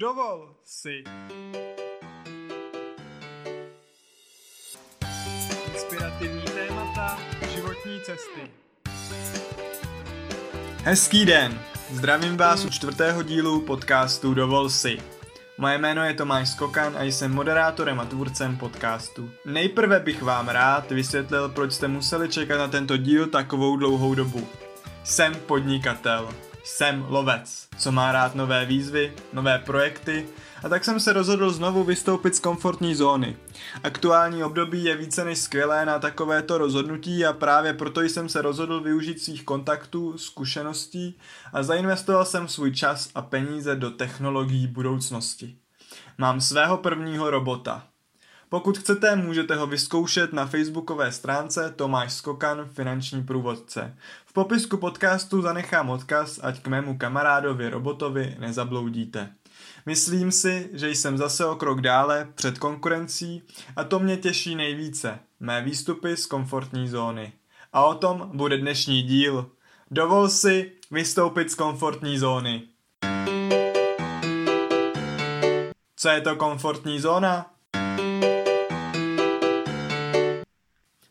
Dovol si. Inspirativní témata životní cesty. Hezký den! Zdravím vás u čtvrtého dílu podcastu Dovol si. Moje jméno je Tomáš Skokan a jsem moderátorem a tvůrcem podcastu. Nejprve bych vám rád vysvětlil, proč jste museli čekat na tento díl takovou dlouhou dobu. Jsem podnikatel. Jsem lovec, co má rád nové výzvy, nové projekty a tak jsem se rozhodl znovu vystoupit z komfortní zóny. Aktuální období je více než skvělé na takovéto rozhodnutí a právě proto jsem se rozhodl využít svých kontaktů, zkušeností a zainvestoval jsem svůj čas a peníze do technologií budoucnosti. Mám svého prvního robota, pokud chcete, můžete ho vyzkoušet na facebookové stránce Tomáš Skokan, finanční průvodce. V popisku podcastu zanechám odkaz, ať k mému kamarádovi robotovi nezabloudíte. Myslím si, že jsem zase o krok dále před konkurencí a to mě těší nejvíce. Mé výstupy z komfortní zóny. A o tom bude dnešní díl. Dovol si vystoupit z komfortní zóny. Co je to komfortní zóna?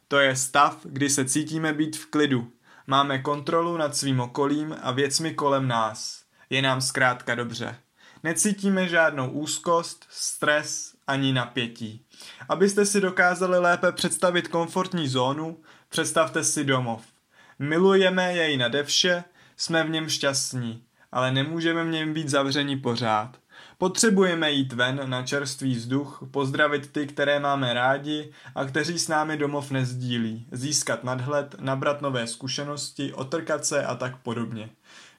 To je stav, kdy se cítíme být v klidu. Máme kontrolu nad svým okolím a věcmi kolem nás. Je nám zkrátka dobře. Necítíme žádnou úzkost, stres ani napětí. Abyste si dokázali lépe představit komfortní zónu, představte si domov. Milujeme jej nade vše, jsme v něm šťastní, ale nemůžeme v něm být zavření pořád. Potřebujeme jít ven na čerstvý vzduch, pozdravit ty, které máme rádi a kteří s námi domov nezdílí, získat nadhled, nabrat nové zkušenosti, otrkat se a tak podobně.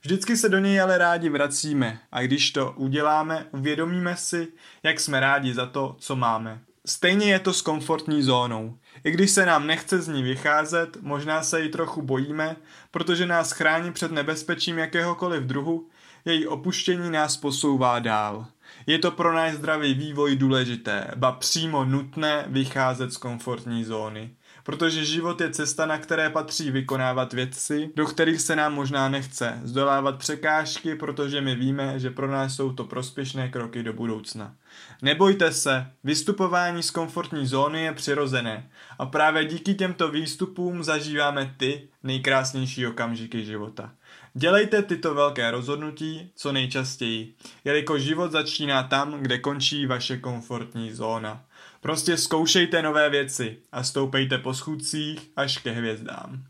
Vždycky se do něj ale rádi vracíme a když to uděláme, uvědomíme si, jak jsme rádi za to, co máme. Stejně je to s komfortní zónou. I když se nám nechce z ní vycházet, možná se ji trochu bojíme, protože nás chrání před nebezpečím jakéhokoliv druhu, její opuštění nás posouvá dál. Je to pro náš zdravý vývoj důležité, ba přímo nutné vycházet z komfortní zóny. Protože život je cesta, na které patří vykonávat věci, do kterých se nám možná nechce, zdolávat překážky, protože my víme, že pro nás jsou to prospěšné kroky do budoucna. Nebojte se, vystupování z komfortní zóny je přirozené a právě díky těmto výstupům zažíváme ty nejkrásnější okamžiky života. Dělejte tyto velké rozhodnutí co nejčastěji, jelikož život začíná tam, kde končí vaše komfortní zóna. Prostě zkoušejte nové věci a stoupejte po schůdcích až ke hvězdám.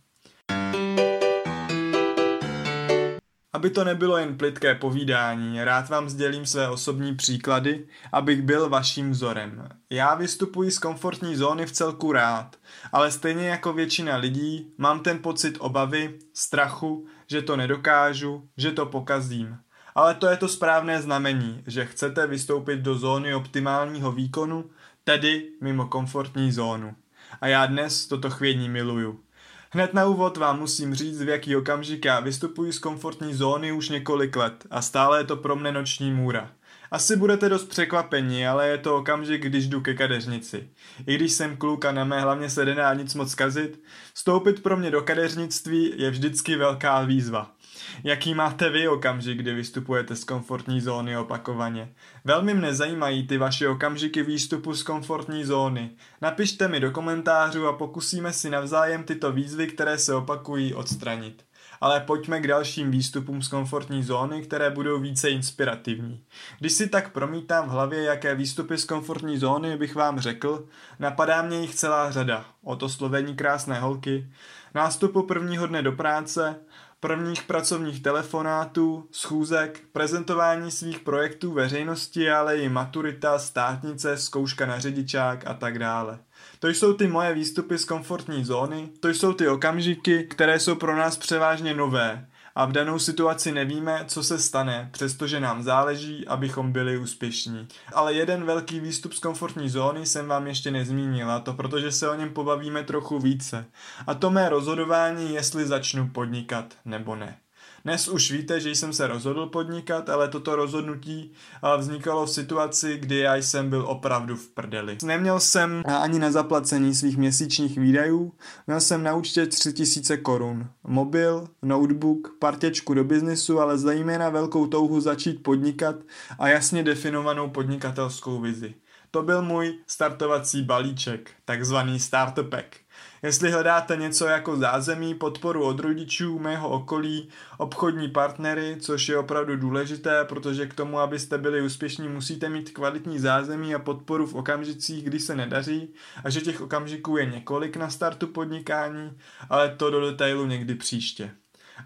Aby to nebylo jen plitké povídání, rád vám sdělím své osobní příklady, abych byl vaším vzorem. Já vystupuji z komfortní zóny v celku rád, ale stejně jako většina lidí mám ten pocit obavy, strachu, že to nedokážu, že to pokazím. Ale to je to správné znamení, že chcete vystoupit do zóny optimálního výkonu, tedy mimo komfortní zónu. A já dnes toto chvění miluju. Hned na úvod vám musím říct, v jaký okamžik já vystupuji z komfortní zóny už několik let a stále je to pro mne noční můra. Asi budete dost překvapení, ale je to okamžik, když jdu ke kadeřnici. I když jsem kluk a na mé hlavně se nedá nic moc kazit, vstoupit pro mě do kadeřnictví je vždycky velká výzva. Jaký máte vy okamžik, kdy vystupujete z komfortní zóny opakovaně? Velmi mne zajímají ty vaše okamžiky výstupu z komfortní zóny. Napište mi do komentářů a pokusíme si navzájem tyto výzvy, které se opakují, odstranit. Ale pojďme k dalším výstupům z komfortní zóny, které budou více inspirativní. Když si tak promítám v hlavě, jaké výstupy z komfortní zóny bych vám řekl, napadá mě jich celá řada. Od oslovení krásné holky, nástupu prvního dne do práce, prvních pracovních telefonátů, schůzek, prezentování svých projektů veřejnosti, ale i maturita, státnice, zkouška na řidičák a tak dále. To jsou ty moje výstupy z komfortní zóny, to jsou ty okamžiky, které jsou pro nás převážně nové a v danou situaci nevíme, co se stane, přestože nám záleží, abychom byli úspěšní. Ale jeden velký výstup z komfortní zóny jsem vám ještě nezmínil, a to protože se o něm pobavíme trochu více. A to mé rozhodování, jestli začnu podnikat nebo ne. Dnes už víte, že jsem se rozhodl podnikat, ale toto rozhodnutí vznikalo v situaci, kdy já jsem byl opravdu v prdeli. Neměl jsem ani na zaplacení svých měsíčních výdajů, měl jsem na účtě 3000 korun. Mobil, notebook, partěčku do biznisu, ale zejména velkou touhu začít podnikat a jasně definovanou podnikatelskou vizi. To byl můj startovací balíček, takzvaný starter pack. Jestli hledáte něco jako zázemí, podporu od rodičů, mého okolí, obchodní partnery, což je opravdu důležité, protože k tomu, abyste byli úspěšní, musíte mít kvalitní zázemí a podporu v okamžicích, kdy se nedaří a že těch okamžiků je několik na startu podnikání, ale to do detailu někdy příště.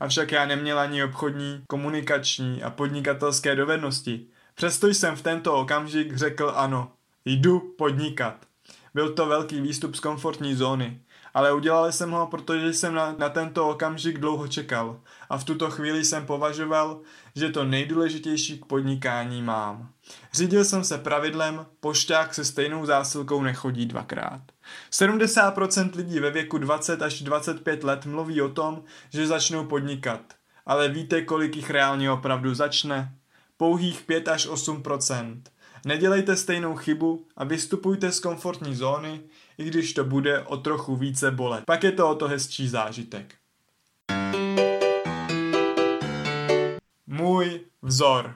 Avšak já neměl ani obchodní, komunikační a podnikatelské dovednosti. Přesto jsem v tento okamžik řekl ano, jdu podnikat. Byl to velký výstup z komfortní zóny ale udělal jsem ho, protože jsem na, na tento okamžik dlouho čekal a v tuto chvíli jsem považoval, že to nejdůležitější k podnikání mám. Řídil jsem se pravidlem, pošťák se stejnou zásilkou nechodí dvakrát. 70% lidí ve věku 20 až 25 let mluví o tom, že začnou podnikat. Ale víte, kolik jich reálně opravdu začne? Pouhých 5 až 8%. Nedělejte stejnou chybu a vystupujte z komfortní zóny, i když to bude o trochu více bolet. Pak je to o to hezčí zážitek. Můj vzor.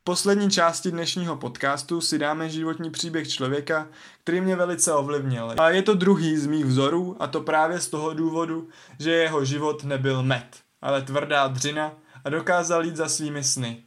V poslední části dnešního podcastu si dáme životní příběh člověka, který mě velice ovlivnil. A je to druhý z mých vzorů a to právě z toho důvodu, že jeho život nebyl met, ale tvrdá dřina a dokázal jít za svými sny.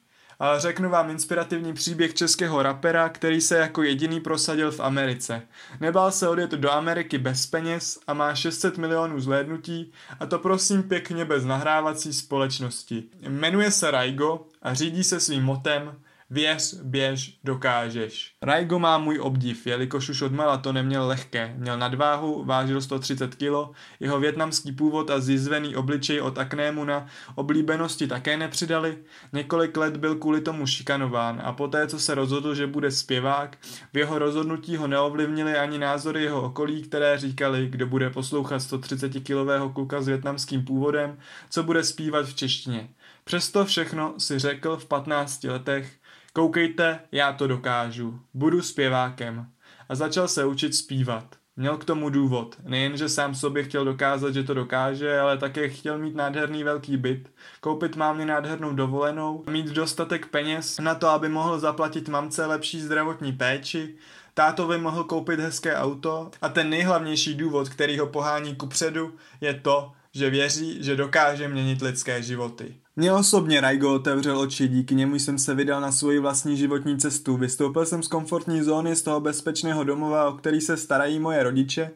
Řeknu vám inspirativní příběh českého rapera, který se jako jediný prosadil v Americe. Nebál se odjet do Ameriky bez peněz a má 600 milionů zhlédnutí a to prosím pěkně bez nahrávací společnosti. Jmenuje se Raigo a řídí se svým motem Věř, běž, dokážeš. Raigo má můj obdiv, jelikož už od mala to neměl lehké. Měl nadváhu, vážil 130 kg, jeho větnamský původ a zizvený obličej od aknému na oblíbenosti také nepřidali. Několik let byl kvůli tomu šikanován a poté, co se rozhodl, že bude zpěvák, v jeho rozhodnutí ho neovlivnili ani názory jeho okolí, které říkali, kdo bude poslouchat 130-kilového kluka s větnamským původem, co bude zpívat v češtině. Přesto všechno si řekl v 15 letech, Koukejte, já to dokážu. Budu zpěvákem. A začal se učit zpívat. Měl k tomu důvod. Nejen, že sám sobě chtěl dokázat, že to dokáže, ale také chtěl mít nádherný velký byt, koupit mámě nádhernou dovolenou, mít dostatek peněz na to, aby mohl zaplatit mamce lepší zdravotní péči, tátovi mohl koupit hezké auto a ten nejhlavnější důvod, který ho pohání kupředu, je to, že věří, že dokáže měnit lidské životy. Mně osobně Raigo otevřel oči, díky němu jsem se vydal na svoji vlastní životní cestu. Vystoupil jsem z komfortní zóny, z toho bezpečného domova, o který se starají moje rodiče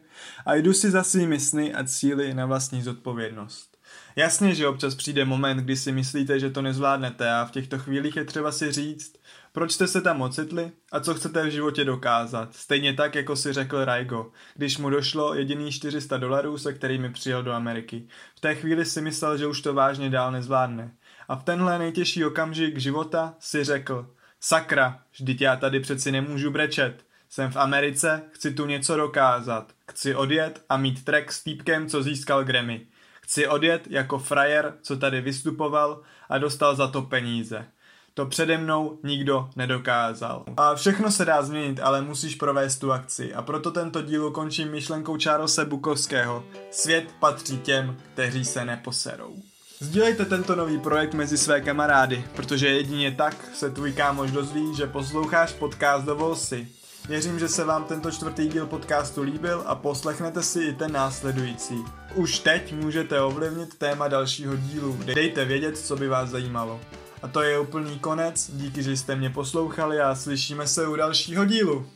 a jdu si za svými sny a cíly na vlastní zodpovědnost. Jasně, že občas přijde moment, kdy si myslíte, že to nezvládnete a v těchto chvílích je třeba si říct, proč jste se tam ocitli a co chcete v životě dokázat. Stejně tak, jako si řekl Raigo, když mu došlo jediný 400 dolarů, se kterými přijel do Ameriky. V té chvíli si myslel, že už to vážně dál nezvládne. A v tenhle nejtěžší okamžik života si řekl, sakra, vždyť já tady přeci nemůžu brečet. Jsem v Americe, chci tu něco dokázat. Chci odjet a mít track s týpkem, co získal Grammy. Chci odjet jako frajer, co tady vystupoval a dostal za to peníze. To přede mnou nikdo nedokázal. A všechno se dá změnit, ale musíš provést tu akci. A proto tento díl ukončím myšlenkou Charlesa Bukovského. Svět patří těm, kteří se neposerou. Sdílejte tento nový projekt mezi své kamarády, protože jedině tak se tvůj kámoš dozví, že posloucháš podcast Dovol si. Věřím, že se vám tento čtvrtý díl podcastu líbil a poslechnete si i ten následující. Už teď můžete ovlivnit téma dalšího dílu. Dejte vědět, co by vás zajímalo. A to je úplný konec, díky, že jste mě poslouchali a slyšíme se u dalšího dílu.